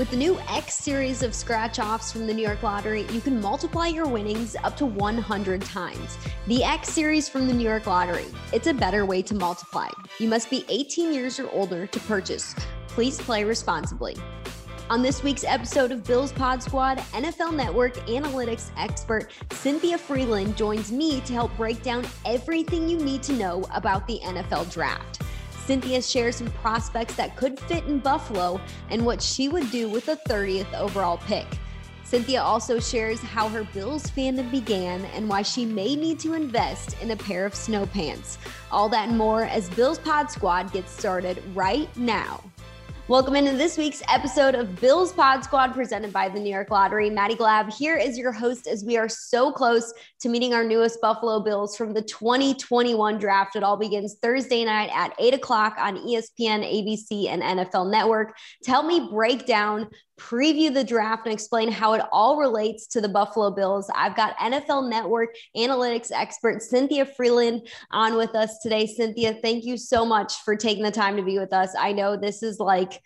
With the new X series of scratch offs from the New York Lottery, you can multiply your winnings up to 100 times. The X series from the New York Lottery, it's a better way to multiply. You must be 18 years or older to purchase. Please play responsibly. On this week's episode of Bills Pod Squad, NFL Network analytics expert Cynthia Frelund joins me to help break down everything you need to know about the NFL draft. Cynthia shares some prospects that could fit in Buffalo and what she would do with a 30th overall pick. Cynthia also shares how her Bills fandom began and why she may need to invest in a pair of snow pants. All that and more as Bills Pod Squad gets started right now. Welcome into this week's episode of Bills Pod Squad presented by the New York Lottery. Maddy Glab here is your host as we are so close to meeting our newest Buffalo Bills from the 2021 draft. It all begins Thursday night at 8 o'clock on ESPN, ABC, and NFL Network. To help me break down preview the draft and explain how it all relates to the Buffalo Bills. I've got NFL Network analytics expert Cynthia Frelund on with us today. Cynthia, thank you so much for taking the time to be with us. I know this is like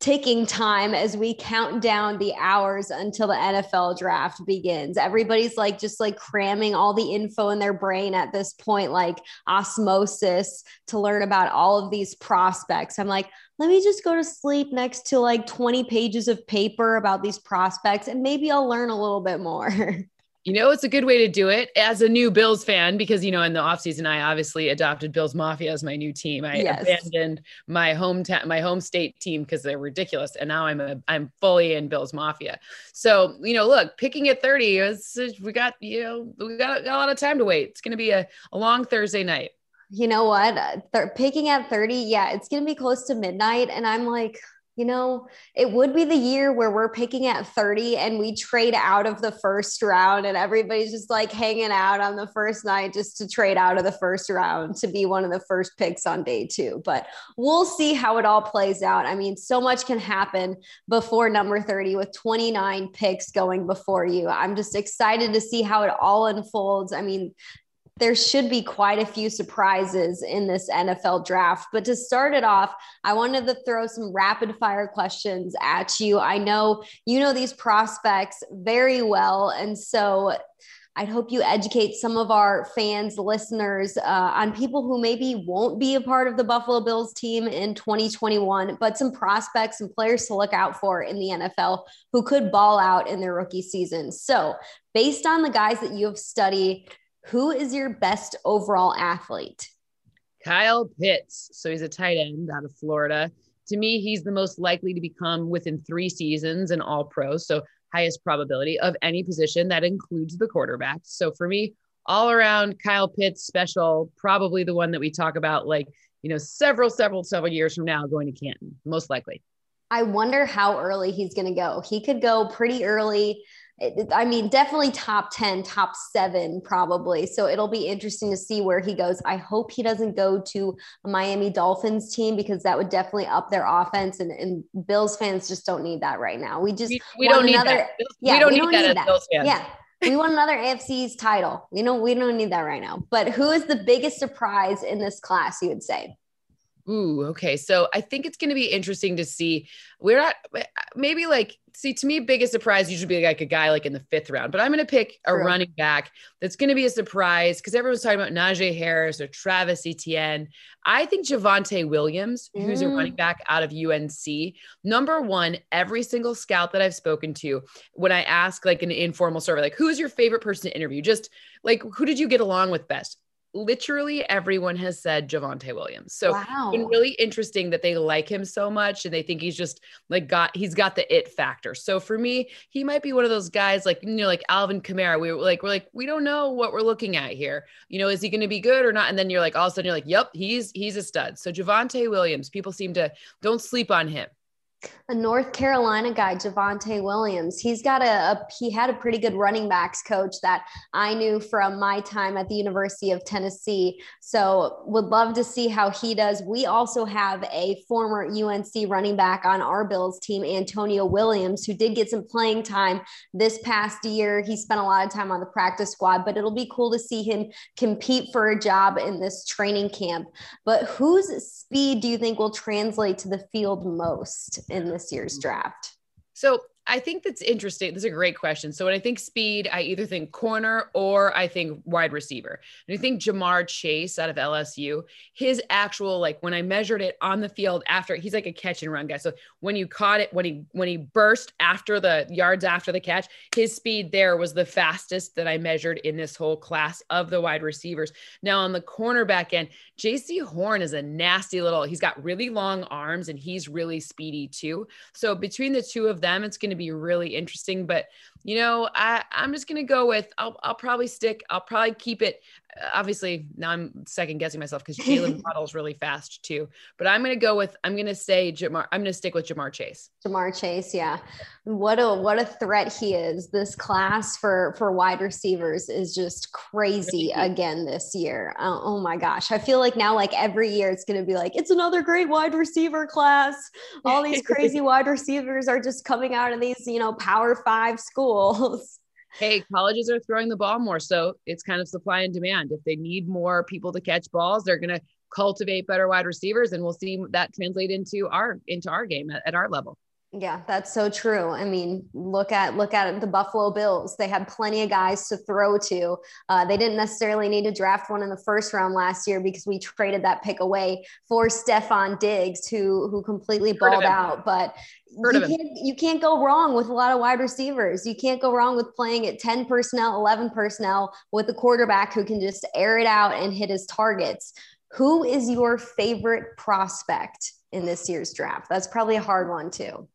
ticking time as we count down the hours until the NFL draft begins. Everybody's like just like cramming all the info in their brain at this point, like osmosis to learn about all of these prospects. I'm like, let me just go to sleep next to like 20 pages of paper about these prospects and maybe I'll learn a little bit more. You know, it's a good way to do it as a new Bills fan because, you know, in the offseason, I obviously adopted Bills Mafia as my new team. I yes. abandoned my hometown, my home state team because they're ridiculous. And now I'm a, I'm fully in Bills Mafia. So, you know, look, picking at 30 is, we got, you know, we got, got a lot of time to wait. It's going to be a, a long Thursday night. You know what? Th- picking at 30, yeah, it's going to be close to midnight. And I'm like, you know, it would be the year where we're picking at 30 and we trade out of the first round and everybody's just like hanging out on the first night just to trade out of the first round to be one of the first picks on day two. But we'll see how it all plays out. I mean, so much can happen before number 30 with 29 picks going before you. I'm just excited to see how it all unfolds. I mean, there should be quite a few surprises in this NFL draft. But to start it off, I wanted to throw some rapid fire questions at you. I know you know these prospects very well. And so I'd hope you educate some of our fans, listeners uh, on people who maybe won't be a part of the Buffalo Bills team in 2021, but some prospects and players to look out for in the NFL who could ball out in their rookie season. So, based on the guys that you have studied, who is your best overall athlete? Kyle Pitts. So he's a tight end out of Florida. To me, he's the most likely to become within three seasons an all pro. So highest probability of any position that includes the quarterback. So for me, all around Kyle Pitts special, probably the one that we talk about like, you know, several, several, several years from now going to Canton, most likely. I wonder how early he's going to go. He could go pretty early. I mean, definitely top 10, top seven, probably. So it'll be interesting to see where he goes. I hope he doesn't go to a Miami Dolphins team because that would definitely up their offense. And, and Bills fans just don't need that right now. We just, we, we don't another, need that. Yeah, we don't, we don't need, need that. that. Yeah. we want another AFC's title. You know, we don't need that right now. But who is the biggest surprise in this class, you would say? Ooh, okay. So I think it's going to be interesting to see. We're not maybe like see to me biggest surprise usually be like a guy like in the fifth round, but I'm going to pick a True. running back that's going to be a surprise because everyone's talking about Najee Harris or Travis Etienne. I think Javonte Williams, mm. who's a running mm. back out of UNC, number one. Every single scout that I've spoken to, when I ask like an informal survey, like who's your favorite person to interview, just like who did you get along with best? Literally everyone has said Javonte Williams. So wow. it's been really interesting that they like him so much and they think he's just like got he's got the it factor. So for me, he might be one of those guys like you know like Alvin Kamara. We were like we're like we don't know what we're looking at here. You know, is he going to be good or not? And then you're like all of a sudden you're like, yep, he's he's a stud. So Javonte Williams, people seem to don't sleep on him a North Carolina guy, Javonte Williams. He's got a, a, he had a pretty good running backs coach that I knew from my time at the University of Tennessee. So would love to see how he does. We also have a former UNC running back on our Bills team, Antonio Williams, who did get some playing time this past year. He spent a lot of time on the practice squad, but it'll be cool to see him compete for a job in this training camp. But whose speed do you think will translate to the field most? In this year's mm. draft? So I think that's interesting. That's a great question. So when I think speed, I either think corner or I think wide receiver. And I think Ja'Marr Chase out of LSU, his actual like when I measured it on the field after he's like a catch and run guy. So when you caught it, when he when he burst after the yards after the catch, his speed there was the fastest that I measured in this whole class of the wide receivers. Now on the cornerback end, Jaycee Horn is a nasty little. He's got really long arms and he's really speedy too. So between the two of them, it's going to be really interesting. But you know, I, I'm just gonna go with I'll I'll probably stick, I'll probably keep it. Obviously, now I'm second guessing myself because Jaylen Waddle's really fast too. But I'm gonna go with I'm gonna say Ja'Marr. I'm gonna stick with Ja'Marr Chase. Ja'Marr Chase, yeah. What a what a threat he is. This class for for wide receivers is just crazy again this year. Oh, oh my gosh. I feel like now like every year it's gonna be like it's another great wide receiver class. All these crazy wide receivers are just coming out of these, you know, power five schools. Hey, colleges are throwing the ball more. So it's kind of supply and demand. If they need more people to catch balls, they're going to cultivate better wide receivers and we'll see that translate into our into our game at, at our level. Yeah, that's so true. I mean, look at look at the Buffalo Bills. They had plenty of guys to throw to. Uh, they didn't necessarily need to draft one in the first round last year because we traded that pick away for Stefon Diggs, who who completely balled out. But you can't, you can't go wrong with a lot of wide receivers. You can't go wrong with playing at 10 personnel, 11 personnel with a quarterback who can just air it out and hit his targets. Who is your favorite prospect in this year's draft? That's probably a hard one, too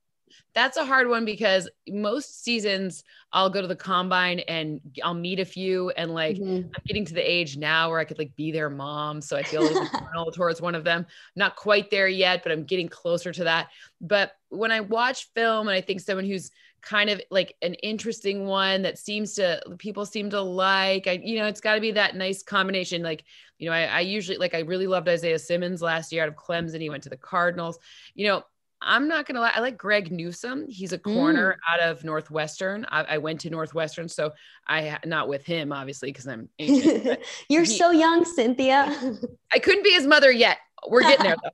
that's a hard one because most seasons I'll go to the combine and I'll meet a few and like mm-hmm. I'm getting to the age now where I could like be their mom. So I feel like towards one of them. Not quite there yet, but I'm getting closer to that. But when I watch film and I think someone who's kind of like an interesting one that seems to people seem to like, I, you know, it's got to be that nice combination. Like, you know, I, I usually like I really loved Isaiah Simmons last year out of Clemson. He went to the Cardinals. You know, I'm not gonna lie. I like Greg Newsome. He's a corner mm. out of Northwestern. I, I, went to Northwestern, so I not with him obviously because I'm ancient. You're he, so young, Cynthia. I couldn't be his mother yet. We're getting there though.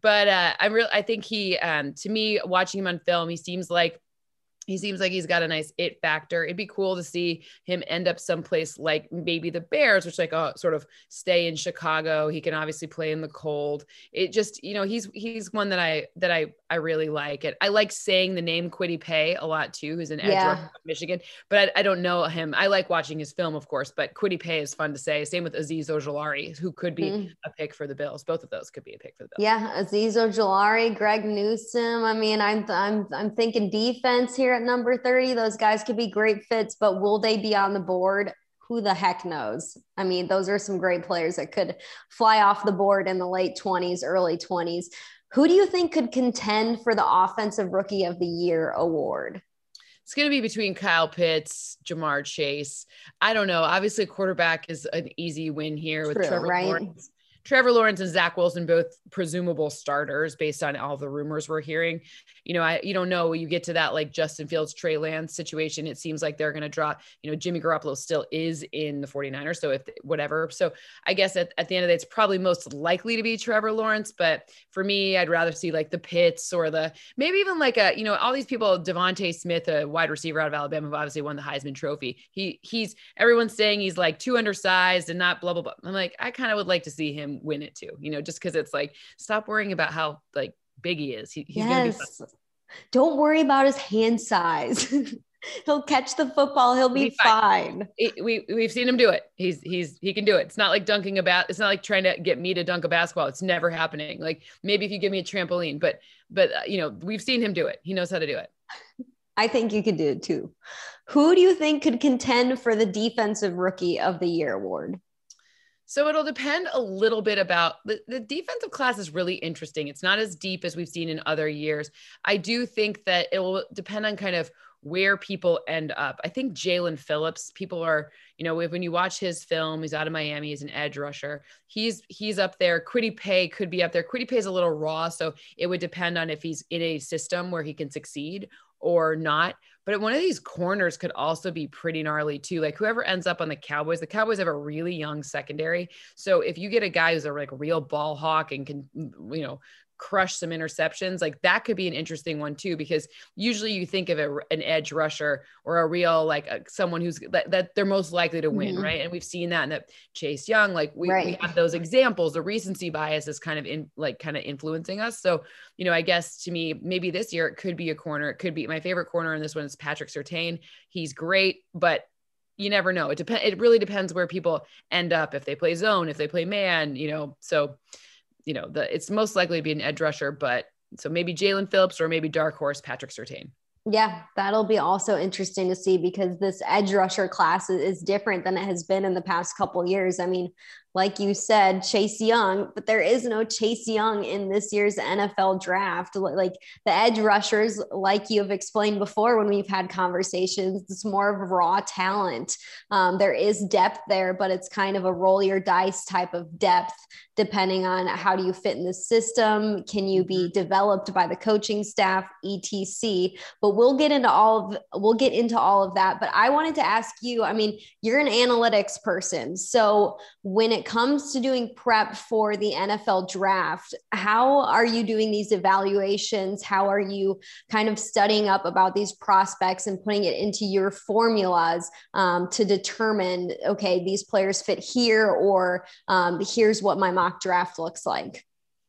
But uh, I'm real. I think he, um, to me, watching him on film, he seems like he seems like he's got a nice it factor. It'd be cool to see him end up someplace like maybe the Bears, which like a sort of stay in Chicago. He can obviously play in the cold. It just you know he's he's one that I that I I really like it. I like saying the name Kwity Paye a lot too, who's an edge yeah. Michigan, but I, I, don't know him. I like watching his film, of course, but Kwity Paye is fun to say. Same with Azeez Ojulari, who could be mm. a pick for the Bills. Both of those could be a pick for the Bills. Yeah, Azeez Ojulari, Greg Newsome. I mean, I'm I'm I'm thinking defense here at number 30. Those guys could be great fits, but will they be on the board? Who the heck knows? I mean, those are some great players that could fly off the board in the late 20s, early 20s. Who do you think could contend for the Offensive Rookie of the Year award? It's going to be between Kyle Pitts, Ja'Marr Chase. I don't know. Obviously, quarterback is an easy win here True, with Trevor right? Lawrence. Trevor Lawrence and Zach Wilson, both presumable starters based on all the rumors we're hearing. You know, I you don't know you get to that like Justin Fields, Trey Lance situation. It seems like they're going to drop. You know, Jimmy Garoppolo still is in the 49ers. So if whatever. So I guess at, at the end of the day, it's probably most likely to be Trevor Lawrence. But for me, I'd rather see like the Pitts or the maybe even like a, you know, all these people, DeVonta Smith, a wide receiver out of Alabama, obviously won the Heisman Trophy. He he's everyone's saying he's like too undersized and not blah blah blah. I'm like, I kind of would like to see him win it too, you know, just because it's like stop worrying about how like big he is. He, he's yes. Don't worry about his hand size. He'll catch the football. He'll be, be fine. fine. It, we we've seen him do it. He's he's he can do it. It's not like dunking about. It's not like trying to get me to dunk a basketball. It's never happening. Like maybe if you give me a trampoline, but but uh, you know we've seen him do it. He knows how to do it. I think you could do it too. Who do you think could contend for the defensive rookie of the year award? So it'll depend a little bit about the, the defensive class is really interesting. It's not as deep as we've seen in other years. I do think that it will depend on kind of where people end up. I think Jaelan Phillips, people are, you know, when you watch his film, he's out of Miami, he's an edge rusher. He's he's up there. Kwity Paye could be up there. Kwity Paye is a little raw, so it would depend on if he's in a system where he can succeed or not. But one of these corners could also be pretty gnarly too. Like whoever ends up on the Cowboys, the Cowboys have a really young secondary. So if you get a guy who's a like real ball hawk and can, mm, you know, crush some interceptions. Like that could be an interesting one too, because usually you think of a, an edge rusher or a real like a, someone who's that, that, they're most likely to win, mm-hmm. right? And we've seen that in that Chase Young, like we, right. we have those examples. The recency bias is kind of in like kind of influencing us. So you know, I guess to me, maybe this year it could be a corner. It could be my favorite corner in this one is Patrick Surtain. He's great, but you never know. It depends. It really depends where people end up if they play zone, if they play man, you know. So, you know, the it's most likely to be an edge rusher, but so maybe Jaelan Phillips or maybe dark horse Patrick Surtain. Yeah, that'll be also interesting to see because this edge rusher class is different than it has been in the past couple years. I mean, like you said, Chase Young, but there is no Chase Young in this year's NFL draft. Like the edge rushers, like you have explained before when we've had conversations, it's more of raw talent. Um, there is depth there, but it's kind of a roll your dice type of depth, depending on how do you fit in the system. Can you be mm-hmm. developed by the coaching staff, etc. But we'll get into all of we'll get into all of that. But I wanted to ask you. I mean, you're an analytics person, so when it comes to doing prep for the NFL draft, how are you doing these evaluations? How are you kind of studying up about these prospects and putting it into your formulas um, to determine, okay, these players fit here, or um, here's what my mock draft looks like?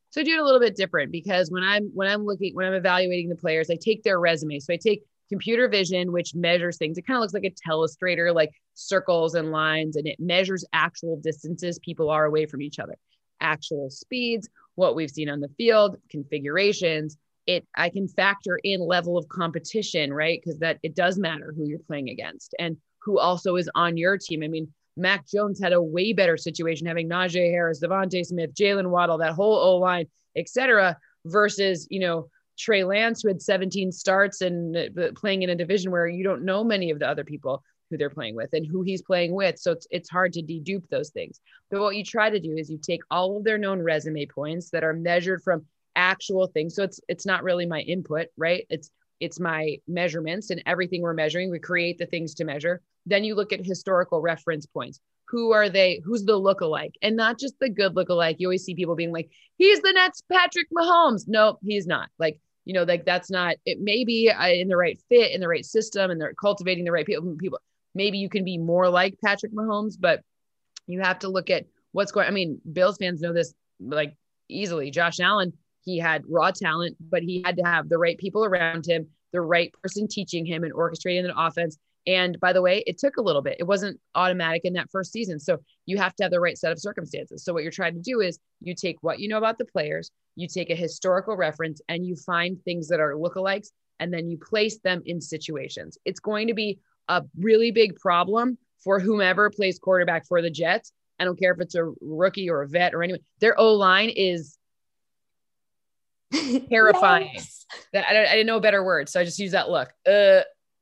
So I do it a little bit different because when I'm when I'm looking when I'm evaluating the players, I take their resume. So I take computer vision, which measures things. It kind of looks like a telestrator, like circles and lines, and it measures actual distances people are away from each other, actual speeds, what we've seen on the field, configurations. It I can factor in level of competition, right? Because that it does matter who you're playing against and who also is on your team. I mean, Mac Jones had a way better situation having Najee Harris, DeVonta Smith, Jaylen Waddle, that whole O line, et cetera, versus, you know, Trey Lance, who had 17 starts and uh, playing in a division where you don't know many of the other people who they're playing with and who he's playing with. So it's, it's hard to dedupe those things. But what you try to do is you take all of their known resume points that are measured from actual things. So it's it's not really my input, right? It's it's my measurements and everything we're measuring. We create the things to measure. Then you look at historical reference points who are they? Who's the look-alike? And not just the good look-alike. You always see people being like, he's the next Patrick Mahomes. No, he's not. Like, you know, like that's not, it may be uh, in the right fit, in the right system, and they're cultivating the right people. people. Maybe you can be more like Patrick Mahomes, but you have to look at what's going. I mean, Bills fans know this like easily. Josh Allen, he had raw talent, but he had to have the right people around him, the right person teaching him and orchestrating the offense. And by the way, it took a little bit. It wasn't automatic in that first season. So you have to have the right set of circumstances. So what you're trying to do is you take what you know about the players, you take a historical reference, and you find things that are lookalikes, and then you place them in situations. It's going to be a really big problem for whomever plays quarterback for the Jets. I don't care if it's a rookie or a vet or anyone. Their O line is terrifying. yes. I, I, didn't know a better word, so I just use that look. Uh,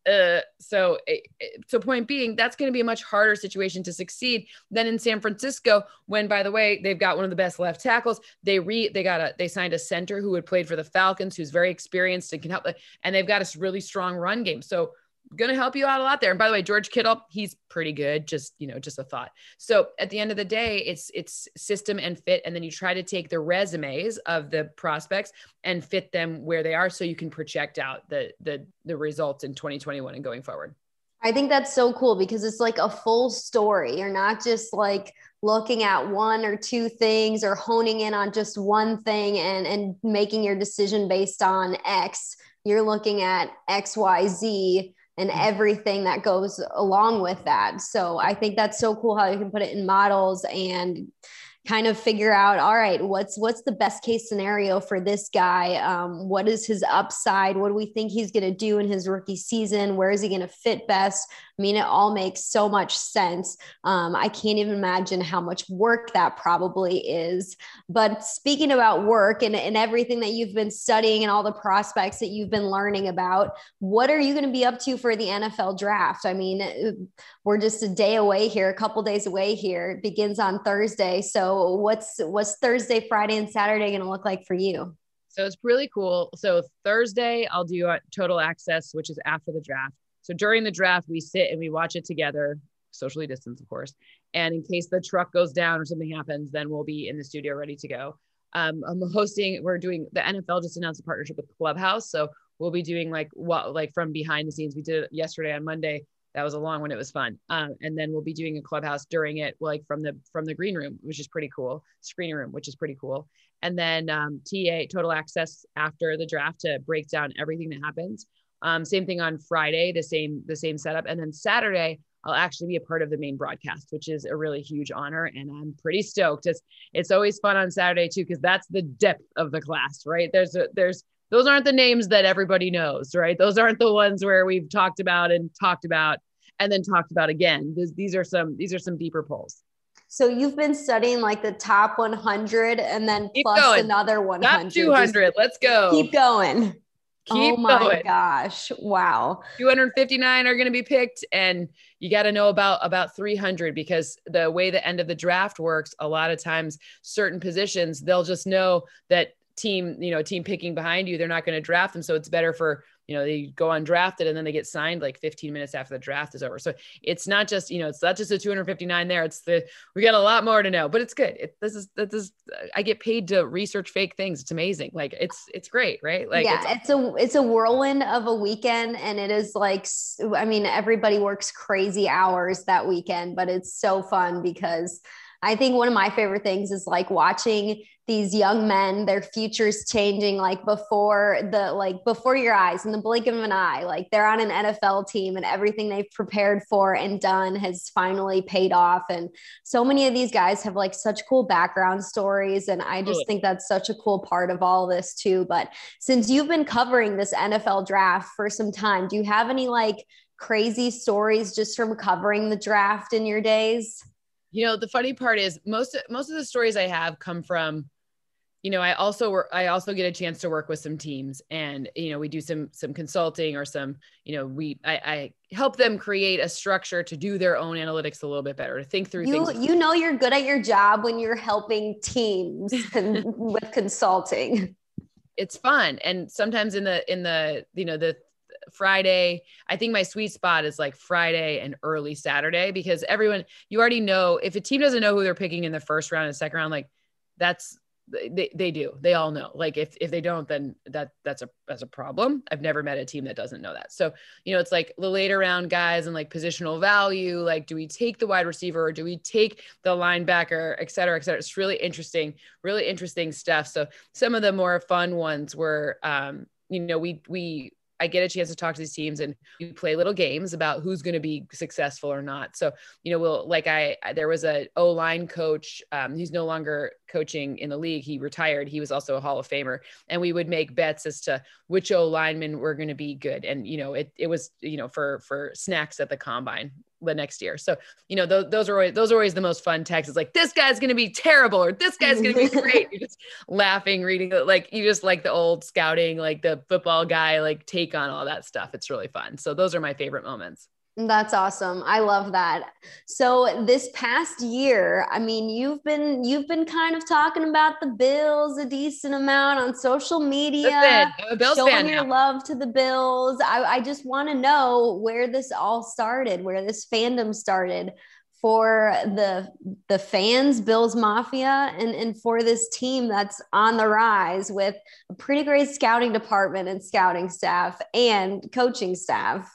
uh, so eh, eh, so point being that's going to be a much harder situation to succeed than in San Francisco when by the way they've got one of the best left tackles. They re they got a they signed a center who had played for the Falcons who's very experienced and can help and they've got a really strong run game. So to help you out a lot there. And by the way, George Kittle, he's pretty good. Just, you know, just a thought. So at the end of the day, it's, it's system and fit. And then you try to take the resumes of the prospects and fit them where they are. So you can project out the, the, the results in 2021 and going forward. I think that's so cool because it's like a full story. You're not just like looking at one or two things or honing in on just one thing and, and making your decision based on X. You're looking at X, Y, Z and mm-hmm. everything that goes along with that. So I think that's so cool how you can put it in models and kind of figure out all right what's what's the best case scenario for this guy um, what is his upside what do we think he's going to do in his rookie season where is he going to fit best I mean, it all makes so much sense. Um, I can't even imagine how much work that probably is. But speaking about work and, and everything that you've been studying and all the prospects that you've been learning about, what are you going to be up to for the NFL draft? I mean, we're just a day away here, a couple days away here. It begins on Thursday. So what's what's Thursday, Friday, and Saturday going to look like for you? So it's really cool. So Thursday, I'll do a total access, which is after the draft. So during the draft, we sit and we watch it together, socially distanced, of course. And in case the truck goes down or something happens, then we'll be in the studio ready to go. um, I'm hosting. We're doing the NFL just announced a partnership with Clubhouse, so we'll be doing like what like from behind the scenes. We did it yesterday on Monday. That was a long one. It was fun. Um, and then we'll be doing a clubhouse during it, like from the from the green room, which is pretty cool. Screening room, which is pretty cool. And then um, TA total access after the draft to break down everything that happens. Um, same thing on Friday, the same the same setup. And then Saturday, I'll actually be a part of the main broadcast, which is a really huge honor. And I'm pretty stoked. It's it's always fun on Saturday too, because that's the depth of the class, right? There's a, there's those aren't the names that everybody knows, right? Those aren't the ones where we've talked about and talked about and then talked about again. These, these are some these are some deeper polls. So you've been studying like the top 100 and then Keep plus going. another 100. Top 200. Just Let's go. Keep going. Keep oh my going. gosh. Wow. 259 are going to be picked and you got to know about about 300 because the way the end of the draft works a lot of times certain positions they'll just know that team, you know, team picking behind you, they're not going to draft them. So it's better for, you know, they go undrafted and then they get signed like 15 minutes after the draft is over. So it's not just, you know, it's not just the 259 there. It's the, we got a lot more to know, but it's good. It, this is, this is, I get paid to research fake things. It's amazing. Like it's, it's great. Right. Like, yeah, it's, it's a, it's a whirlwind of a weekend and it is like, I mean, everybody works crazy hours that weekend, but it's so fun because I think one of my favorite things is like watching these young men, their futures changing like before the like before your eyes in the blink of an eye. Like they're on an NFL team and everything they've prepared for and done has finally paid off. And so many of these guys have like such cool background stories. And I just think that's such a cool part of all this too. But since you've been covering this NFL draft for some time, do you have any like crazy stories just from covering the draft in your days? You know, the funny part is most most of the stories I have come from you know, I also work, I also get a chance to work with some teams and, you know, we do some, some consulting or some, you know, we, I, I help them create a structure to do their own analytics a little bit better, to think through you, things. You know, you're good at your job when you're helping teams con- with consulting. It's fun. And sometimes in the, in the, you know, the, Friday. I think my sweet spot is like Friday and early Saturday because everyone, you already know if a team doesn't know who they're picking in the first round and second round, like that's they, they do. They all know. Like if, if they don't then that that's a that's a problem. I've never met a team that doesn't know that. So you know it's like the later round guys and like positional value like do we take the wide receiver or do we take the linebacker et cetera et cetera. It's really interesting really interesting stuff. So some of the more fun ones were um you know we we I get a chance to talk to these teams and we play little games about who's going to be successful or not. So, you know, we'll like I, there was a O line coach. Um, he's no longer coaching in the league. He retired. He was also a Hall of Famer. And we would make bets as to which O linemen were going to be good. And, you know, it, it was, you know, for, for snacks at the combine the next year. So, you know, those, those are always, those are always the most fun texts. It's like, this guy's going to be terrible or this guy's going to be great. You're just laughing, reading like, you just like the old scouting, like the football guy, like take on all that stuff. It's really fun. So those are my favorite moments. That's awesome. I love that. So this past year, I mean, you've been you've been kind of talking about the Bills a decent amount on social media, showing your love to the Bills. I, I just want to know where this all started, where this fandom started for the the fans, Bills Mafia, and, and for this team that's on the rise with a pretty great scouting department and scouting staff and coaching staff.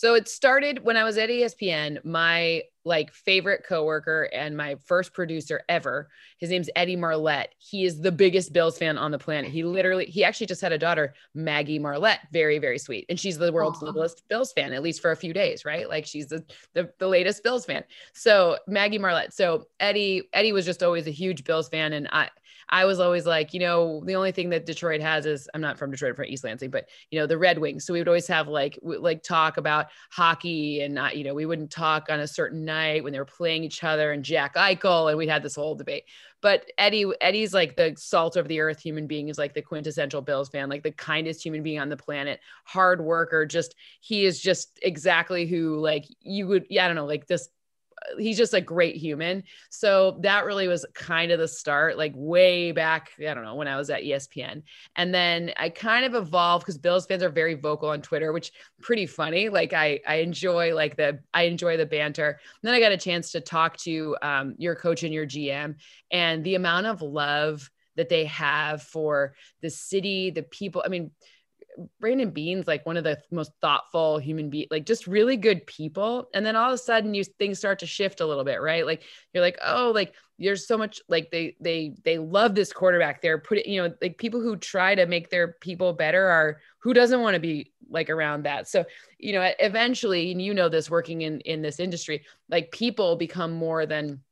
So it started when I was at ESPN. My like favorite coworker and my first producer ever. His name's Eddie Marlette. He is the biggest Bills fan on the planet. He literally, he actually just had a daughter, Maggie Marlette, very, very sweet. And she's the world's Aww. littlest Bills fan, at least for a few days, right? Like she's the, the, the latest Bills fan. So Maggie Marlette. So Eddie, Eddie was just always a huge Bills fan. And I, I was always like, you know, the only thing that Detroit has is I'm not from Detroit, I'm from East Lansing, but you know, the Red Wings. So we would always have like like talk about hockey and not, you know, we wouldn't talk on a certain night when they were playing each other and Jack Eichel, and we had this whole debate. But Eddie, Eddie's like the salt of the earth human being is like the quintessential Bills fan, like the kindest human being on the planet, hard worker. Just he is just exactly who like you would, yeah, I don't know, like this he's just a great human. So that really was kind of the start, like way back, I don't know, when I was at ESPN. And then I kind of evolved because Bills fans are very vocal on Twitter, which pretty funny. Like I I enjoy like the I enjoy the banter. And then I got a chance to talk to um, your coach and your GM and the amount of love that they have for the city, the people. I mean, Brandon Beane's like one of the most thoughtful human being, like just really good people. And then all of a sudden you things start to shift a little bit, right? Like you're like, oh, like there's so much like they they they love this quarterback. They're putting, you know, like people who try to make their people better are who doesn't want to be like around that. So, you know, eventually, and you know this working in in this industry, like people become more than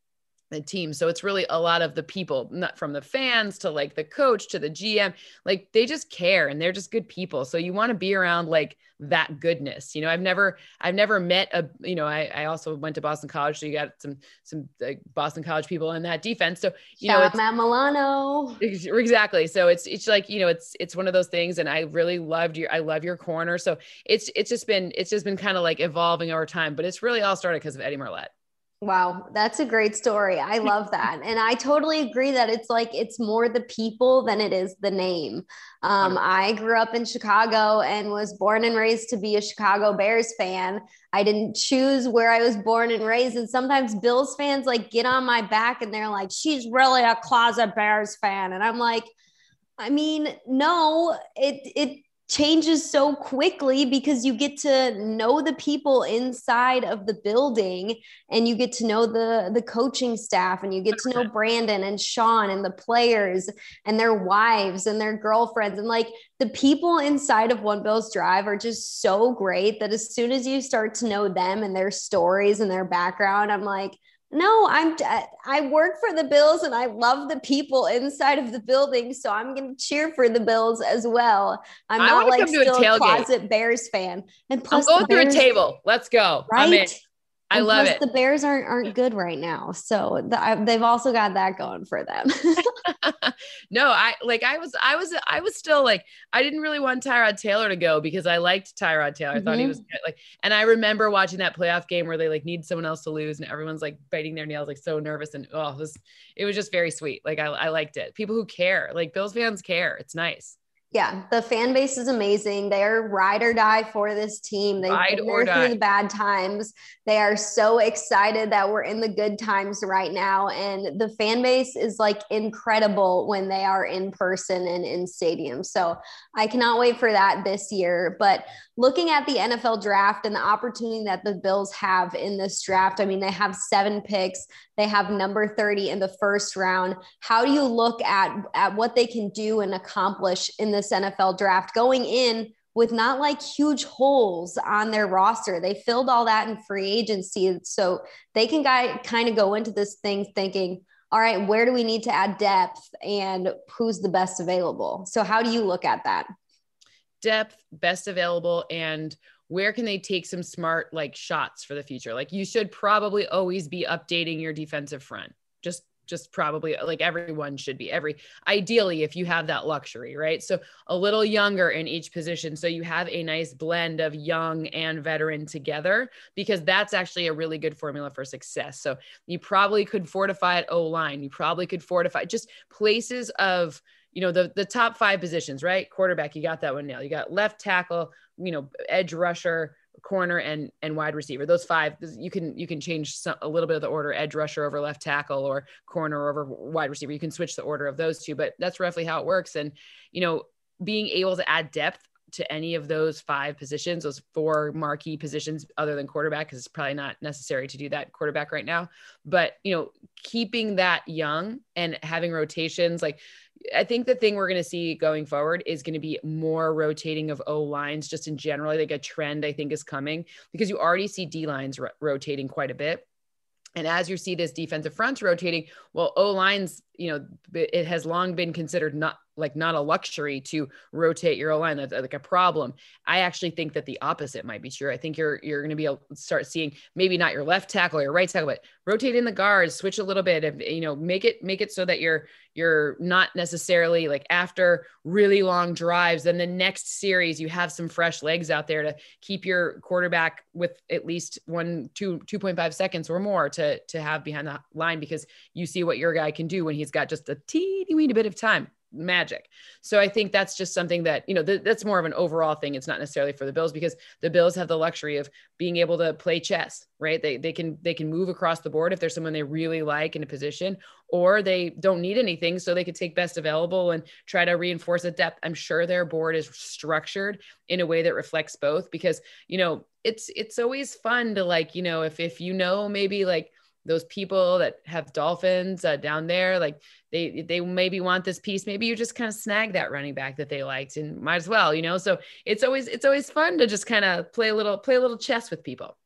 the team. So it's really a lot of the people, not from the fans to like the coach to the GM, like they just care and they're just good people. So you want to be around like that goodness. You know, I've never, I've never met a, you know, I, I also went to Boston College. So you got some, some like Boston College people in that defense. So, you Shout know, it's, Matt Milano. Exactly. So it's, it's like, you know, it's, it's one of those things. And I really loved your, I love your corner. So it's, it's just been, it's just been kind of like evolving over time, but it's really all started because of Eddie Marlette. Wow, that's a great story. I love that. and I totally agree that it's like it's more the people than it is the name. Um, I grew up in Chicago and was born and raised to be a Chicago Bears fan. I didn't choose where I was born and raised. And sometimes Bills fans like get on my back and they're like, she's really a closet Bears fan. And I'm like, I mean, no, it it changes so quickly because you get to know the people inside of the building and you get to know the the coaching staff and you get to know Brandon and Sean and the players and their wives and their girlfriends. And like the people inside of One Bills Drive are just so great that as soon as you start to know them and their stories and their background I'm like no, I'm I work for the Bills and I love the people inside of the building, so I'm going to cheer for the Bills as well. I'm not like still a, closet Bears fan. And plus, I'm going Bears, through a table. Let's go. Right? I love it. The Bears aren't aren't good right now, so the, they've also got that going for them. no, I like I was I was I was still like I didn't really want Tyrod Taylor to go because I liked Tyrod Taylor. I mm-hmm. thought he mm-hmm. was good. like, and I remember watching that playoff game where they like need someone else to lose, and everyone's like biting their nails, like so nervous, and oh, it was it was just very sweet. Like I I liked it. People who care, like Bills fans care. It's nice. Yeah, the fan base is amazing. They're ride or die for this team. They've ride been there through the bad times. They are so excited that we're in the good times right now. And the fan base is like incredible when they are in person and in stadiums. So I cannot wait for that this year. But looking at the NFL draft and the opportunity that the Bills have in this draft, I mean, they have seven picks. They have number 30 in the first round. How do you look at, at what they can do and accomplish in this NFL draft going in with not like huge holes on their roster? They filled all that in free agency. So they can guy, kind of go into this thing thinking, all right, where do we need to add depth and who's the best available? So, how do you look at that? Depth, best available, and where can they take some smart like shots for the future? Like you should probably always be updating your defensive front. Just just probably like everyone should be every ideally if you have that luxury right so a little younger in each position so you have a nice blend of young and veteran together because that's actually a really good formula for success so you probably could fortify at o line you probably could fortify just places of you know the the top five positions right quarterback you got that one now you got left tackle you know, edge rusher, corner and and wide receiver. Those five you can you can change some, a little bit of the order edge rusher over left tackle or corner over wide receiver. You can switch the order of those two, but that's roughly how it works and you know, being able to add depth to any of those five positions, those four marquee positions other than quarterback because it's probably not necessary to do that quarterback right now, but you know, keeping that young and having rotations like I think the thing we're going to see going forward is going to be more rotating of O lines just in general. Like a trend I think is coming because you already see D lines ro- rotating quite a bit. And as you see this defensive fronts rotating, well, O lines, you know, it has long been considered not like not a luxury to rotate your line. That's uh, like a problem. I actually think that the opposite might be true. I think you're you're going to be able to start seeing maybe not your left tackle or your right tackle, but rotate in the guards, switch a little bit, and you know, make it make it so that you're you're not necessarily like after really long drives. Then the next series you have some fresh legs out there to keep your quarterback with at least one two two point five seconds or more to to have behind the line because you see what your guy can do when he's got just a teeny weeny bit of time magic. So I think that's just something that, you know, th- that's more of an overall thing. It's not necessarily for the Bills because the Bills have the luxury of being able to play chess, right? They, they can, they can move across the board if there's someone they really like in a position, or they don't need anything. So they could take best available and try to reinforce a depth. I'm sure their board is structured in a way that reflects both because, you know, it's, it's always fun to like, you know, if, if you know, maybe like, those people that have dolphins uh, down there like they they maybe want this piece maybe you just kind of snag that running back that they liked and might as well you know so it's always it's always fun to just kind of play a little play a little chess with people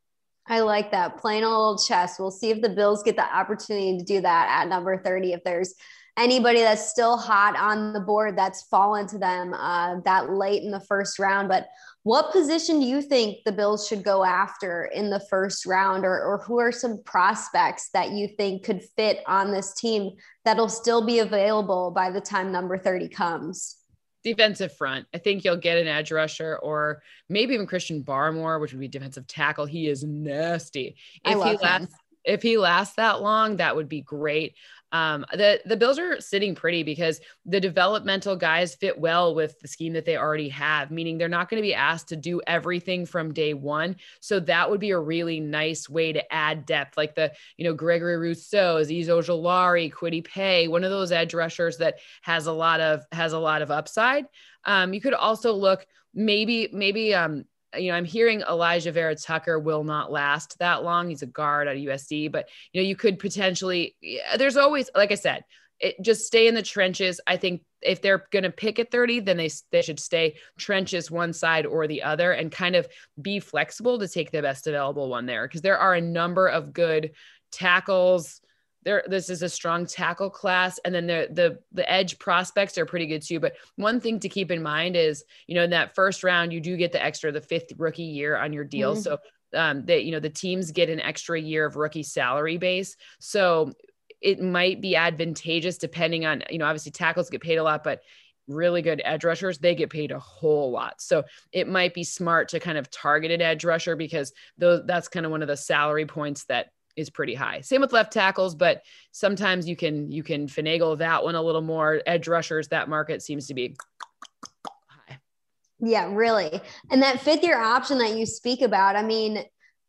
I like that playing a little chess. We'll see if the Bills get the opportunity to do that at number 30. If there's anybody that's still hot on the board that's fallen to them uh, that late in the first round. But what position do you think the Bills should go after in the first round, or, or who are some prospects that you think could fit on this team that'll still be available by the time number 30 comes? defensive front. I think you'll get an edge rusher or maybe even Christian Barmore, which would be defensive tackle. He is nasty. If he lasts, if he lasts that long, that would be great. Um, the the Bills are sitting pretty because the developmental guys fit well with the scheme that they already have, meaning they're not going to be asked to do everything from day one. So that would be a really nice way to add depth, like the you know Gregory Rousseau, Azeez Ojulari, Kwity Paye, one of those edge rushers that has a lot of has a lot of upside. Um, you could also look maybe maybe um, you know, I'm hearing Alijah Vera Tucker will not last that long. He's a guard at USC, but you know, you could potentially. There's always, like I said, it, just stay in the trenches. I think if they're going to pick at 30, then they they should stay trenches one side or the other, and kind of be flexible to take the best available one there, because there are a number of good tackles there this is a strong tackle class and then the the the edge prospects are pretty good too but one thing to keep in mind is you know in that first round you do get the extra the fifth rookie year on your deal mm-hmm. so um that you know the teams get an extra year of rookie salary base so it might be advantageous depending on you know obviously tackles get paid a lot but really good edge rushers, they get paid a whole lot. So it might be smart to kind of target an edge rusher because those that's kind of one of the salary points that is pretty high. Same with left tackles, but sometimes you can you can finagle that one a little more. Edge rushers, that market seems to be high. Yeah, really. And that fifth year option that you speak about, I mean,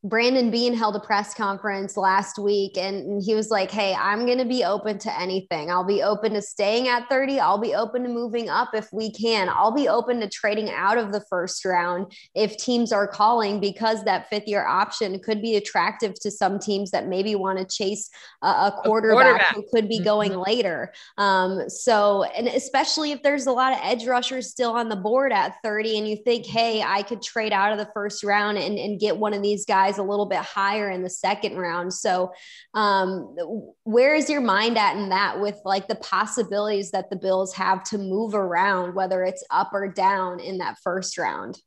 Brandon Beane held a press conference last week and he was like, Hey, I'm going to be open to anything. I'll be open to staying at 30. I'll be open to moving up if we can. I'll be open to trading out of the first round if teams are calling because that fifth year option could be attractive to some teams that maybe want to chase a, a, quarterback, a quarterback, who could be mm-hmm. going later. Um, so, and especially if there's a lot of edge rushers still on the board at 30 and you think, Hey, I could trade out of the first round and, and get one of these guys guys a little bit higher in the second round. So, um, where is your mind at in that with like the possibilities that the Bills have to move around, whether it's up or down in that first round?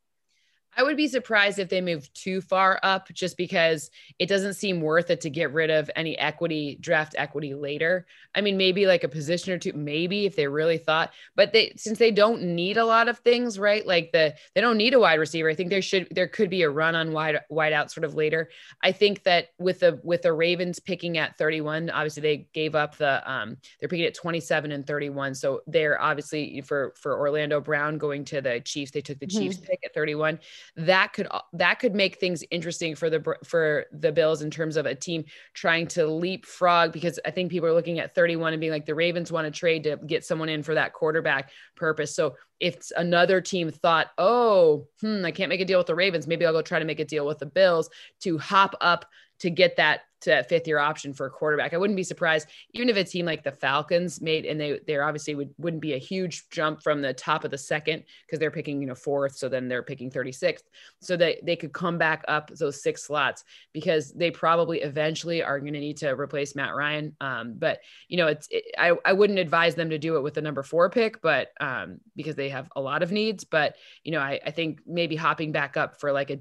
I would be surprised if they move too far up just because it doesn't seem worth it to get rid of any equity, draft equity later. I mean, maybe like a position or two, maybe if they really thought, but they since they don't need a lot of things, right? Like the they don't need a wide receiver. I think there should there could be a run on wide wide out sort of later. I think that with the with the Ravens picking at 31, obviously they gave up the um they're picking at 27 and 31. So they're obviously for for Orlando Brown going to the Chiefs, they took the mm-hmm. Chiefs pick at 31 that could that could make things interesting for the for the Bills in terms of a team trying to leapfrog because I think people are looking at 31 and being like the Ravens want to trade to get someone in for that quarterback purpose. So if another team thought, "Oh, hmm, I can't make a deal with the Ravens, maybe I'll go try to make a deal with the Bills to hop up to get that to fifth year option for a quarterback. I wouldn't be surprised even if a team like the Falcons made and they they're obviously would wouldn't be a huge jump from the top of the second because they're picking you know fourth, so then they're picking 36th, so that they could come back up those six slots because they probably eventually are going to need to replace Matt Ryan. Um, but you know it's it, I I wouldn't advise them to do it with the number four pick, but um, because they have a lot of needs. But you know I I think maybe hopping back up for like a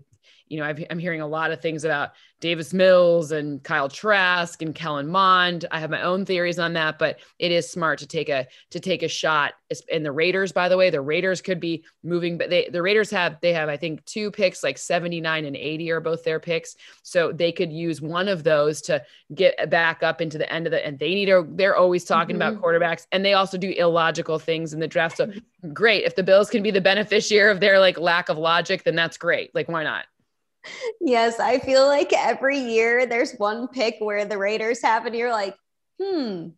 you know, i am hearing a lot of things about Davis Mills and Kyle Trask and Kellen Mond. I have my own theories on that, but it is smart to take a to take a shot. And the Raiders, by the way, the Raiders could be moving, but they the Raiders have they have I think two picks, like 79 and 80 are both their picks, so they could use one of those to get back up into the end of the. And they need to. They're always talking mm-hmm. about quarterbacks, and they also do illogical things in the draft. So great if the Bills can be the beneficiary of their like lack of logic, then that's great. Like why not? Yes, I feel like every year there's one pick where the Raiders have, and you're like, hmm.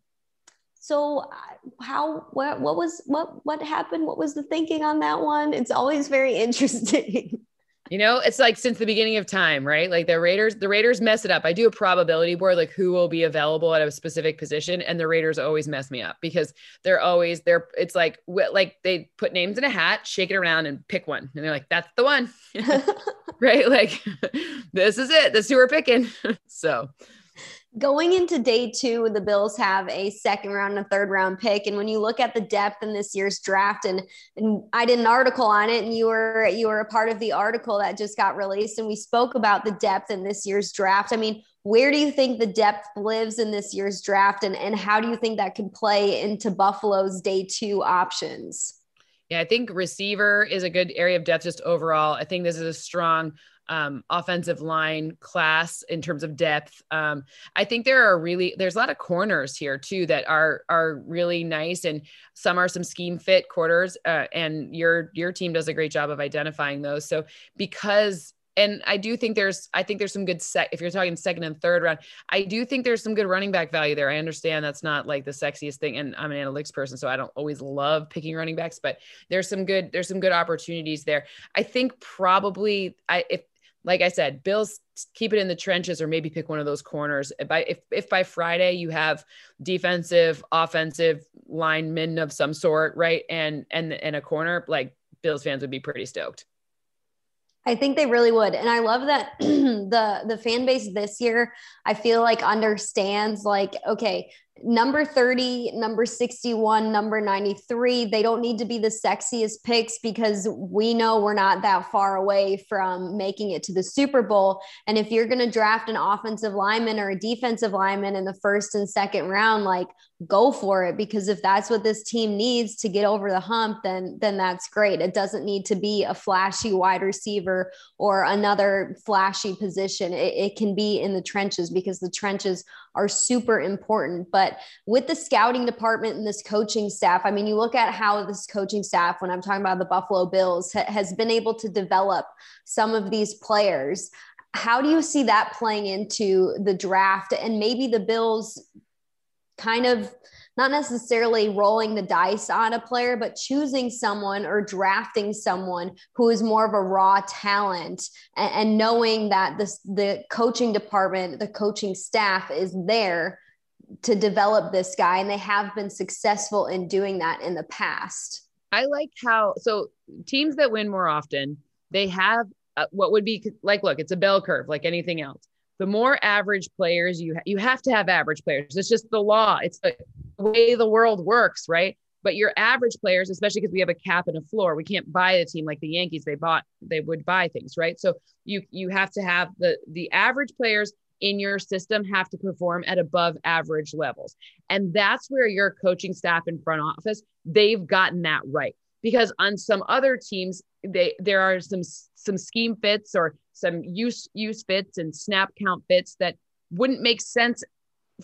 So uh, how what what was what what happened? What was the thinking on that one? It's always very interesting. You know, it's like since the beginning of time, right? Like the Raiders, the Raiders mess it up. I do a probability board, like who will be available at a specific position, and the Raiders always mess me up because they're always they're. It's like like they put names in a hat, shake it around, and pick one, and they're like, "That's the one," right? Like this is it. This is who we're picking. so Going into day two, the Bills have a second round and a third round pick. And when you look at the depth in this year's draft, and, and I did an article on it, and you were you were a part of the article that just got released, and we spoke about the depth in this year's draft. I mean, where do you think the depth lives in this year's draft, and, and how do you think that can play into Buffalo's day two options? Yeah, I think receiver is a good area of depth just overall. I think this is a strong um, offensive line class in terms of depth. Um, I think there are really there's a lot of corners here too that are are really nice, and some are some scheme fit quarters. Uh, and your your team does a great job of identifying those. So because and I do think there's I think there's some good set if you're talking second and third round. I do think there's some good running back value there. I understand that's not like the sexiest thing and I'm an analytics person so I don't always love picking running backs, but there's some good there's some good opportunities there. I think probably I if like I said, Bills keep it in the trenches or maybe pick one of those corners. If by if, if by Friday you have defensive, offensive linemen of some sort, right? And and and a corner, like Bills fans would be pretty stoked. I think they really would. And I love that the the fan base this year, I feel like understands like, okay, number 30, number 61, number 93, they don't need to be the sexiest picks because we know we're not that far away from making it to the Super Bowl. And if you're going to draft an offensive lineman or a defensive lineman in the first and second round, like go for it because if that's what this team needs to get over the hump then then that's great. It doesn't need to be a flashy wide receiver or another flashy position. It, it can be in the trenches because the trenches are super important. But with the scouting department and this coaching staff i mean you look at how this coaching staff when i'm talking about the buffalo bills ha- has been able to develop some of these players. How do you see that playing into the draft? And maybe the bills kind of not necessarily rolling the dice on a player, but choosing someone or drafting someone who is more of a raw talent and, and knowing that this, the coaching department, the coaching staff is there to develop this guy. And they have been successful in doing that in the past. I like how, so teams that win more often, they have what would be like, look, it's a bell curve like anything else the more average players you ha- you have to have average players. It's just the law. It's the way the world works, right? But your average players, especially because we have a cap and a floor, we can't buy a team like the Yankees. They bought, they would buy things, right? So you you have to have the the average players in your system have to perform at above average levels, and that's where your coaching staff and front office they've gotten that right. Because on some other teams, they there are some some scheme fits or some use use fits and snap count fits that wouldn't make sense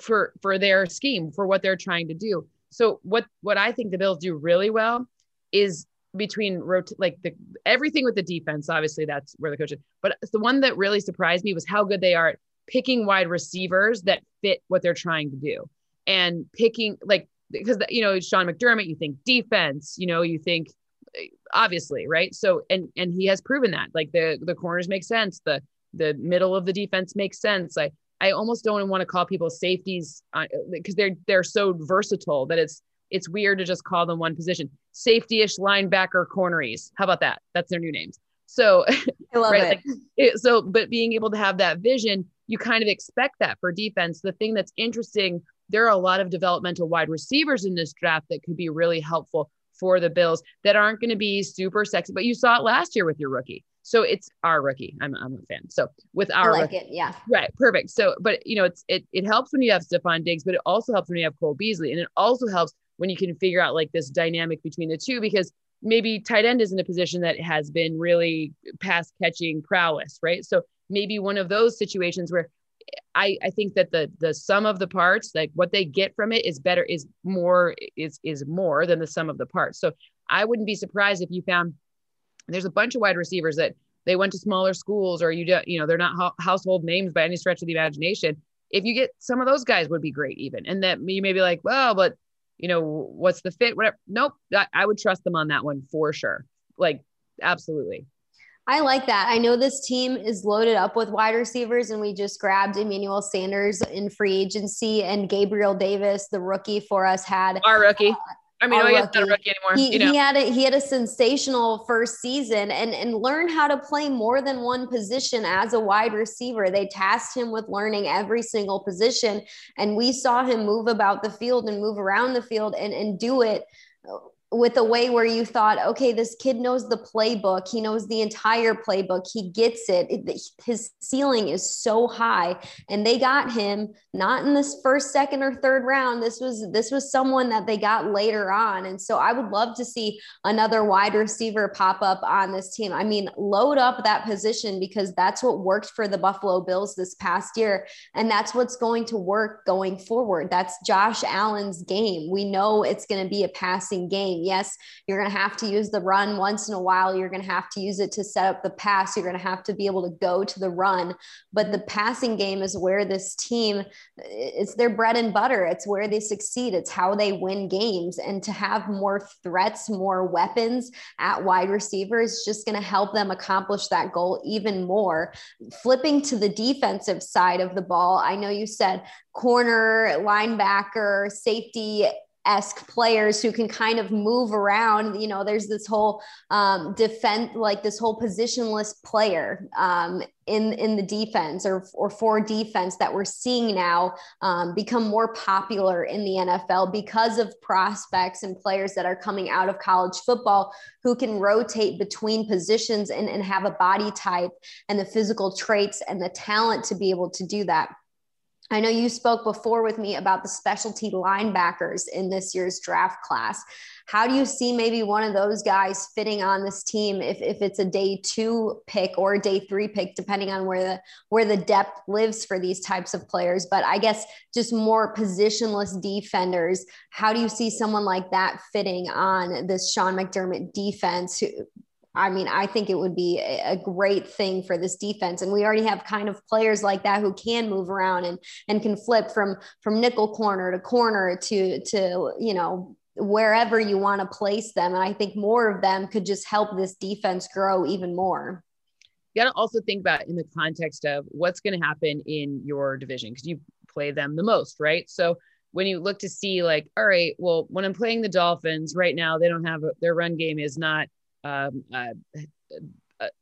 for for their scheme for what they're trying to do. So what what I think the Bills do really well is between rot- like the everything with the defense. Obviously, that's where the coach is. But the one that really surprised me was how good they are picking wide receivers that fit what they're trying to do, and picking like because you know Sean McDermott, you think defense, you know, you think obviously, right? So and and he has proven that. Like the the corners make sense, the the middle of the defense makes sense. I I almost don't want to call people safeties because uh, they're they're so versatile that it's it's weird to just call them one position. Safety-ish linebacker corneries. How about that? That's their new names. So I love right, it. Like, it. So, but being able to have that vision, you kind of expect that for defense. The thing that's interesting, there are a lot of developmental wide receivers in this draft that could be really helpful for the Bills that aren't going to be super sexy. But you saw it last year with your rookie. So it's our rookie. I'm, I'm a fan. So with our I like rookie, it. Yeah. right, perfect. So, but you know, it's it it helps when you have Stefon Diggs, but it also helps when you have Cole Beasley, and it also helps when you can figure out like this dynamic between the two because maybe tight end isn't a position that has been really pass catching prowess, right? So maybe one of those situations where I, I think that the the sum of the parts, like what they get from it, is better, is more, is is more than the sum of the parts. So I wouldn't be surprised if you found there's a bunch of wide receivers that they went to smaller schools or you don't, you know, they're not ho- household names by any stretch of the imagination. If you get some of those guys would be great, even, and that you may be like, well, but you know, what's the fit? Whatever. Nope, I, I would trust them on that one for sure. Like, absolutely. I like that. I know this team is loaded up with wide receivers, and we just grabbed Emmanuel Sanders in free agency, and Gabriel Davis, the rookie for us, had our rookie. Uh, I mean, I guess not a rookie anymore. He, you know? he had a he had a sensational first season and and learn how to play more than one position as a wide receiver. They tasked him with learning every single position, and we saw him move about the field and move around the field and and do it with a way where you thought, okay, this kid knows the playbook. He knows the entire playbook. He gets it. His ceiling is so high. And they got him not in this first, second, or third round. This was this was someone that they got later on. And so I would love to see another wide receiver pop up on this team. I mean, load up that position because that's what worked for the Buffalo Bills this past year. And that's what's going to work going forward. That's Josh Allen's game. We know it's going to be a passing game Yes, you're going to have to use the run once in a while. You're going to have to use it to set up the pass. You're going to have to be able to go to the run. But the passing game is where this team, it's their bread and butter. It's where they succeed. It's how they win games. And to have more threats, more weapons at wide receiver is just going to help them accomplish that goal even more. Flipping to the defensive side of the ball, I know you said corner, linebacker, safety esque players who can kind of move around. You know, there's this whole um, defense, like this whole positionless player um, in in the defense or or for defense that we're seeing now um, become more popular in the NFL because of prospects and players that are coming out of college football who can rotate between positions and, and have a body type and the physical traits and the talent to be able to do that. I know you spoke before with me about the specialty linebackers in this year's draft class. How do you see maybe one of those guys fitting on this team if, if it's a day two pick or a day three pick, depending on where the where the depth lives for these types of players? But I guess just more positionless defenders. How do you see someone like that fitting on this Sean McDermott defense? Who, I mean, I think it would be a great thing for this defense. And we already have kind of players like that who can move around and and can flip from from nickel corner to corner to to you know wherever you want to place them. And I think more of them could just help this defense grow even more. You got to also think about in the context of what's going to happen in your division because you play them the most, right? So when you look to see like, all right, well, when I'm playing the Dolphins right now, they don't have a, their run game is not um, uh,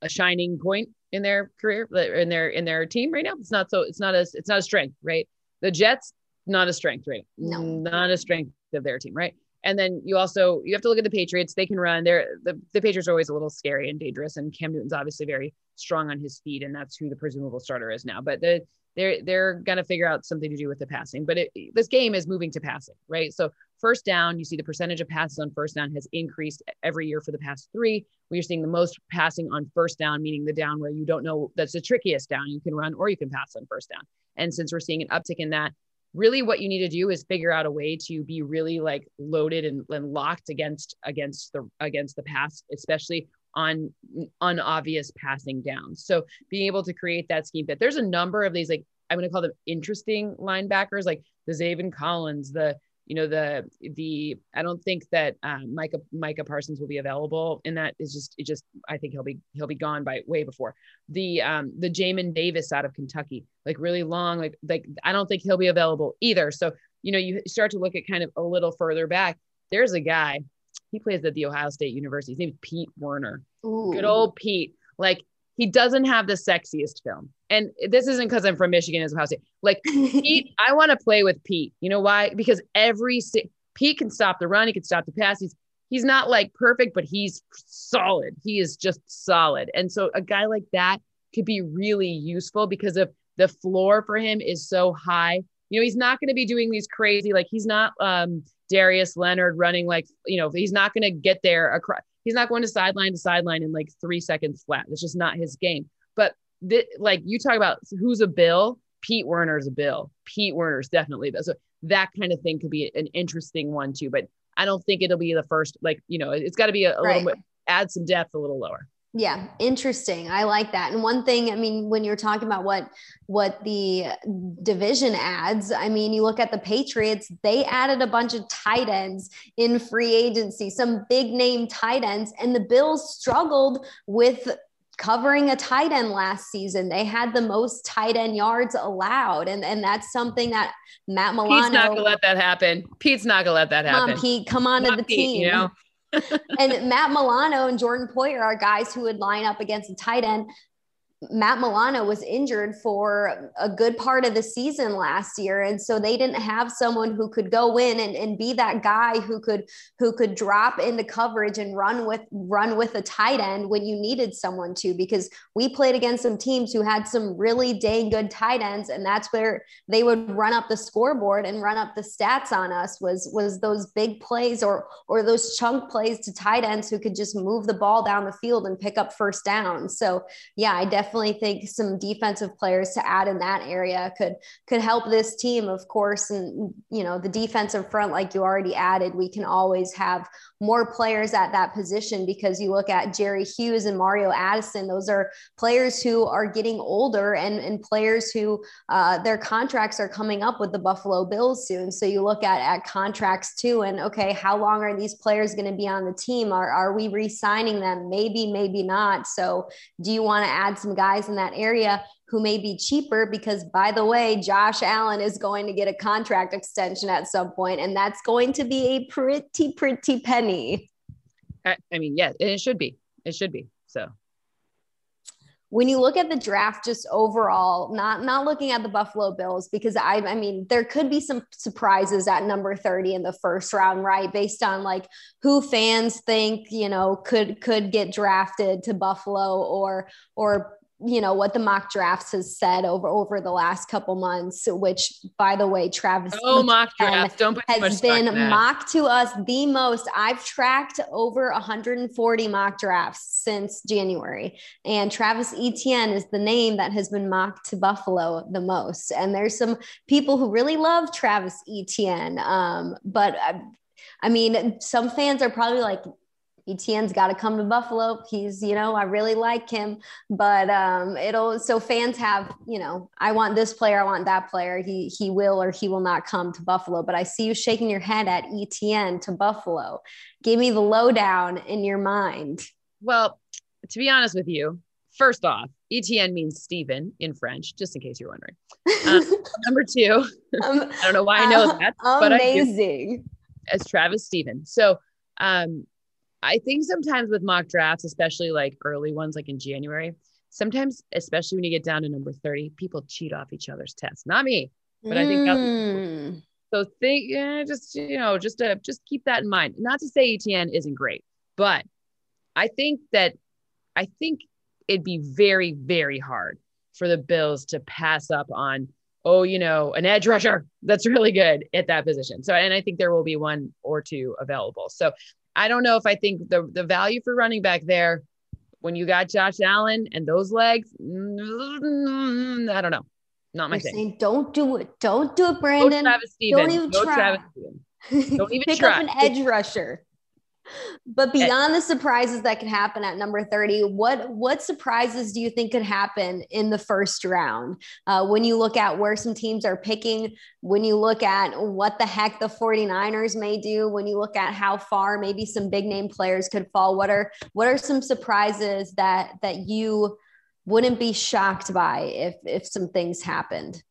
a shining point in their career in their in their team right now. It's not so it's not as it's not a strength, right? The Jets not a strength, right? No, not a strength of their team, right? And then you also you have to look at the Patriots. They can run. They're the, the Patriots are always a little scary and dangerous. And Cam Newton's obviously very strong on his feet, and that's who the presumable starter is now. But the they're they're gonna figure out something to do with the passing. But it, this game is moving to passing, right? So first down, you see the percentage of passes on first down has increased every year for the past three. We are seeing the most passing on first down, meaning the down where you don't know that's the trickiest down. You can run or you can pass on first down. And since we're seeing an uptick in that, really what you need to do is figure out a way to be really like loaded and, and locked against against the against the pass, especially on unobvious passing downs. So being able to create that scheme fit. There's a number of these like I'm going to call them interesting linebackers, like the Zaven Collins, the you know the the I don't think that um, Micah Micah Parsons will be available, and that is just it just I think he'll be he'll be gone by way before the um the Jamin Davis out of Kentucky, like really long, like like I don't think he'll be available either. So you know you start to look at kind of a little further back. There's a guy, he plays at the Ohio State University. His name is Pete Werner. Ooh. Good old Pete. Like he doesn't have the sexiest film. And this isn't because I'm from Michigan as Ohio State. Like Pete, I want to play with Pete. You know why? Because every Pete can stop the run, he can stop the pass. He's he's not like perfect, but he's solid. He is just solid. And so a guy like that could be really useful because of the floor for him is so high. You know, he's not going to be doing these crazy, like he's not um Darius Leonard running like, you know, he's not going to get there across. He's not going to sideline to sideline in like three seconds flat. That's just not his game. But th- like you talk about who's a bill, Pete Werner's a bill. Pete Werner's definitely that. So that kind of thing could be an interesting one too. But I don't think it'll be the first, like, you know, it's got to be a, a right. little bit, add some depth a little lower. Yeah, interesting. I like that. And one thing, I mean, when you're talking about what what the division adds, I mean, you look at the Patriots, they added a bunch of tight ends in free agency, some big name tight ends, and the Bills struggled with covering a tight end last season. They had the most tight end yards allowed. And, and that's something that Matt Milano. Pete's not gonna let that happen. Pete's not gonna let that happen. Come on, Pete, come on to the Pete, team. You know? and Matt Milano and Jordan Poyer are guys who would line up against a tight end. Matt Milano was injured for a good part of the season last year. And so they didn't have someone who could go in and, and be that guy who could who could drop into coverage and run with run with a tight end when you needed someone to, because we played against some teams who had some really dang good tight ends. And that's where they would run up the scoreboard and run up the stats on us was was those big plays or or those chunk plays to tight ends who could just move the ball down the field and pick up first down. So yeah, I definitely definitely think some defensive players to add in that area could could help this team, of course. And you know, the defensive front, like you already added, we can always have more players at that position because you look at Jerry Hughes and Mario Addison; those are players who are getting older and and players who uh, their contracts are coming up with the Buffalo Bills soon. So you look at at contracts too, and okay, how long are these players going to be on the team? Are are we re-signing them? Maybe, maybe not. So do you want to add some guys in that area who may be cheaper because by the way josh allen is going to get a contract extension at some point and that's going to be a pretty pretty penny. I, I mean yeah it should be. It should be so. When you look at the draft just overall not not looking at the buffalo bills because i i mean there could be some surprises at number 30 in the first round right? Based on like who fans think you know could could get drafted to buffalo or or you know what the mock drafts has said over over the last couple months which by the way travis oh mock draft don't put has been mocked to us the most. I've tracked over 140 mock drafts since january and travis etienne is the name that has been mocked to buffalo the most. And there's some people who really love travis etienne um, but I, I mean, some fans are probably like, Etienne's got to come to Buffalo. He's, you know, I really like him, but um, it'll so fans have, you know, I want this player, I want that player. He he will or he will not come to Buffalo. But I see you shaking your head at Etienne to Buffalo. Give me the lowdown in your mind. Well, to be honest with you, first off, Etienne means Stephen in French, just in case you're wondering. Um, number two, um, I don't know why I know that, amazing. but amazing. As Travis Stephen. So um, I think sometimes with mock drafts, especially like early ones, like in January, sometimes, especially when you get down to number 30, people cheat off each other's tests. Not me, but I think mm. so. Think, yeah, just, you know, just to just keep that in mind. Not to say Etienne isn't great, but I think that I think it'd be very, very hard for the Bills to pass up on, oh, you know, an edge rusher that's really good at that position. So, and I think there will be one or two available. So I don't know if I think the the value for running back there when you got Josh Allen and those legs, mm, I don't know. Not my You're thing. Saying, don't do it. Don't do it, Brandon. Go Travis Don't even try. Travis Don't even Pick try. up an edge rusher. But beyond the surprises that could happen at number 30, what what surprises do you think could happen in the first round? Uh, when you look at where some teams are picking, when you look at what the heck the 49ers may do, when you look at how far maybe some big name players could fall, what are what are some surprises that that you wouldn't be shocked by if if some things happened?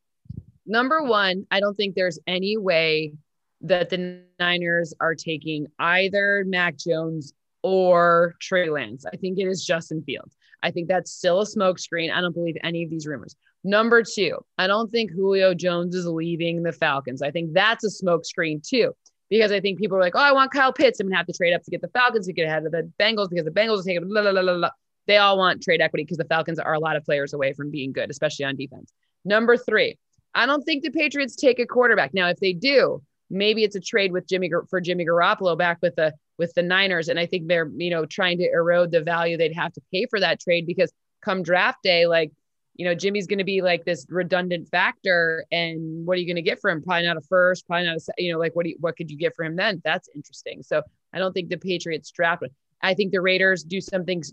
Number one, I don't think there's any way that the Niners are taking either Mac Jones or Trey Lance. I think it is Justin Fields. I think that's still a smokescreen. I don't believe any of these rumors. Number two, I don't think Julio Jones is leaving the Falcons. I think that's a smokescreen too. because I think people are like, oh, I want Kyle Pitts. I'm gonna have to trade up to get the Falcons to get ahead of the Bengals because the Bengals are taking blah, blah, blah, blah, blah. They all want trade equity because the Falcons are a lot of players away from being good, especially on defense. Number three, I don't think the Patriots take a quarterback. Now, if they do, maybe it's a trade with Jimmy for Jimmy Garoppolo back with the with the Niners. And I think they're, you know, trying to erode the value they'd have to pay for that trade because come draft day, like, you know, Jimmy's going to be like this redundant factor. And what are you going to get for him? Probably not a first, probably not a, you know, like what do you, what could you get for him then? That's interesting. So I don't think the Patriots draft one. I think the Raiders do something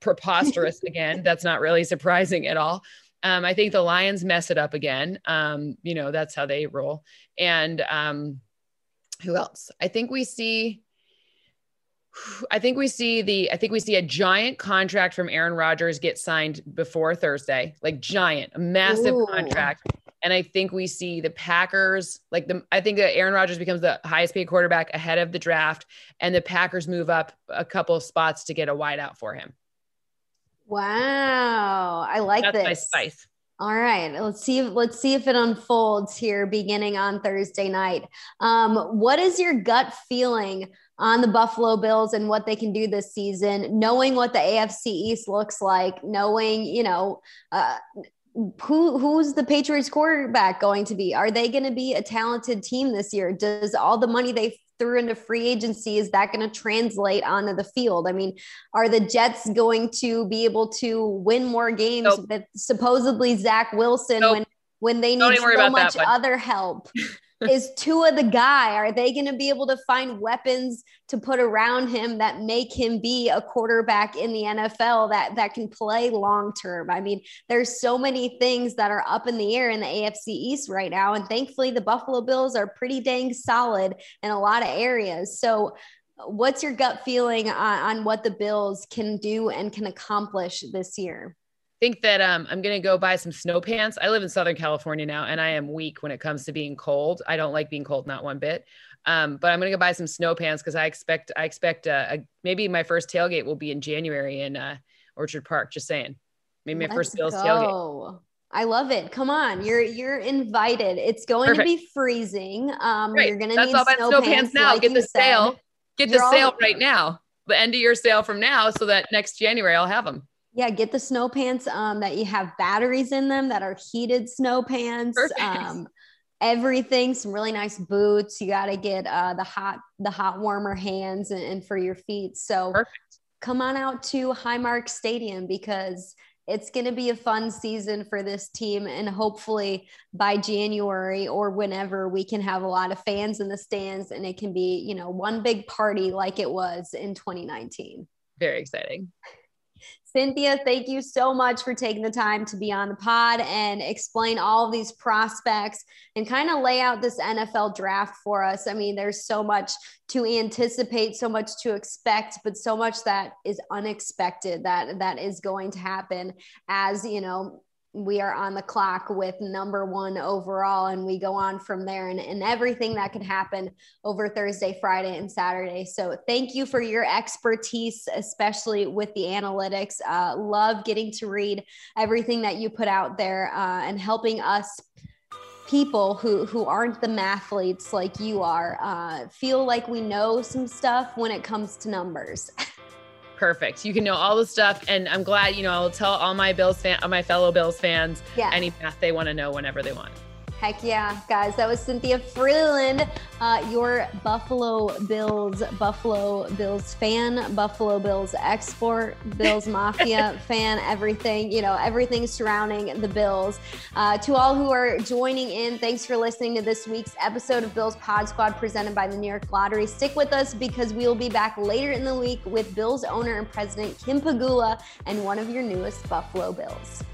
preposterous again. That's not really surprising at all. Um, I think the Lions mess it up again. Um, you know, that's how they roll. And um, who else? I think we see. I think we see the I think we see a giant contract from Aaron Rodgers get signed before Thursday, like giant, a massive Ooh. contract. And I think we see the Packers, like the I think that Aaron Rodgers becomes the highest paid quarterback ahead of the draft, and the Packers move up a couple of spots to get a wideout for him. Wow. I like That's this. My spice. All right, let's see. Let's see if it unfolds here, beginning on Thursday night. Um, what is your gut feeling on the Buffalo Bills and what they can do this season? Knowing what the AFC East looks like, knowing you know uh, who who's the Patriots quarterback going to be? Are they going to be a talented team this year? Does all the money they through into free agency is that going to translate onto the field i mean are the jets going to be able to win more games nope. with supposedly zach wilson nope. when when they need so much other help is Tua the guy? Are they going to be able to find weapons to put around him that make him be a quarterback in the NFL that that can play long term? I mean, there's so many things that are up in the air in the AFC East right now, and thankfully the Buffalo Bills are pretty dang solid in a lot of areas. So. What's your gut feeling on, on what the Bills can do and can accomplish this year? Think that um, I'm going to go buy some snow pants. I live in Southern California now, and I am weak when it comes to being cold. I don't like being cold, not one bit. Um, but I'm going to go buy some snow pants because I expect I expect uh, a, maybe my first tailgate will be in January in uh, Orchard Park. Just saying, maybe my Let's first Bills go. tailgate. I love it. Come on, you're you're invited. It's going Perfect. to be freezing. Um, right. You're going to need all snow, snow pants, pants now. Like Get the said. sale. Get you're the sale right now. The end of your sale from now, so that next January I'll have them yeah, get the snow pants um, that you have batteries in them that are heated snow pants. Um, everything, some really nice boots. You got to get uh, the hot, the hot warmer hands and, and for your feet. So Perfect. come on out to Highmark Stadium because it's going to be a fun season for this team. And hopefully by January or whenever we can have a lot of fans in the stands and it can be, you know, one big party like it was in 2019. Very exciting. Cynthia, thank you so much for taking the time to be on the pod and explain all of these prospects and kind of lay out this NFL draft for us. I mean, there's so much to anticipate, so much to expect, but so much that is unexpected that that is going to happen as, you know, we are on the clock with number one overall and we go on from there. And, and everything that could happen over thursday friday and saturday. So thank you for your expertise especially with the analytics. Uh, love getting to read everything that you put out there uh, and helping us people who who aren't the mathletes like you are uh, feel like we know some stuff when it comes to numbers perfect. You can know all the stuff, and I'm glad. You know, I'll tell all my Bills fan, my fellow Bills fans, yeah. any math they want to know whenever they want. Heck yeah, guys. That was Cynthia Frelund, uh, your Buffalo Bills, Buffalo Bills fan, Buffalo Bills export, Bills Mafia fan, everything, you know, everything surrounding the Bills. Uh, to all who are joining in, thanks for listening to this week's episode of Bills Pod Squad presented by the New York Lottery. Stick with us because we will be back later in the week with Bills owner and president Kim Pegula and one of your newest Buffalo Bills.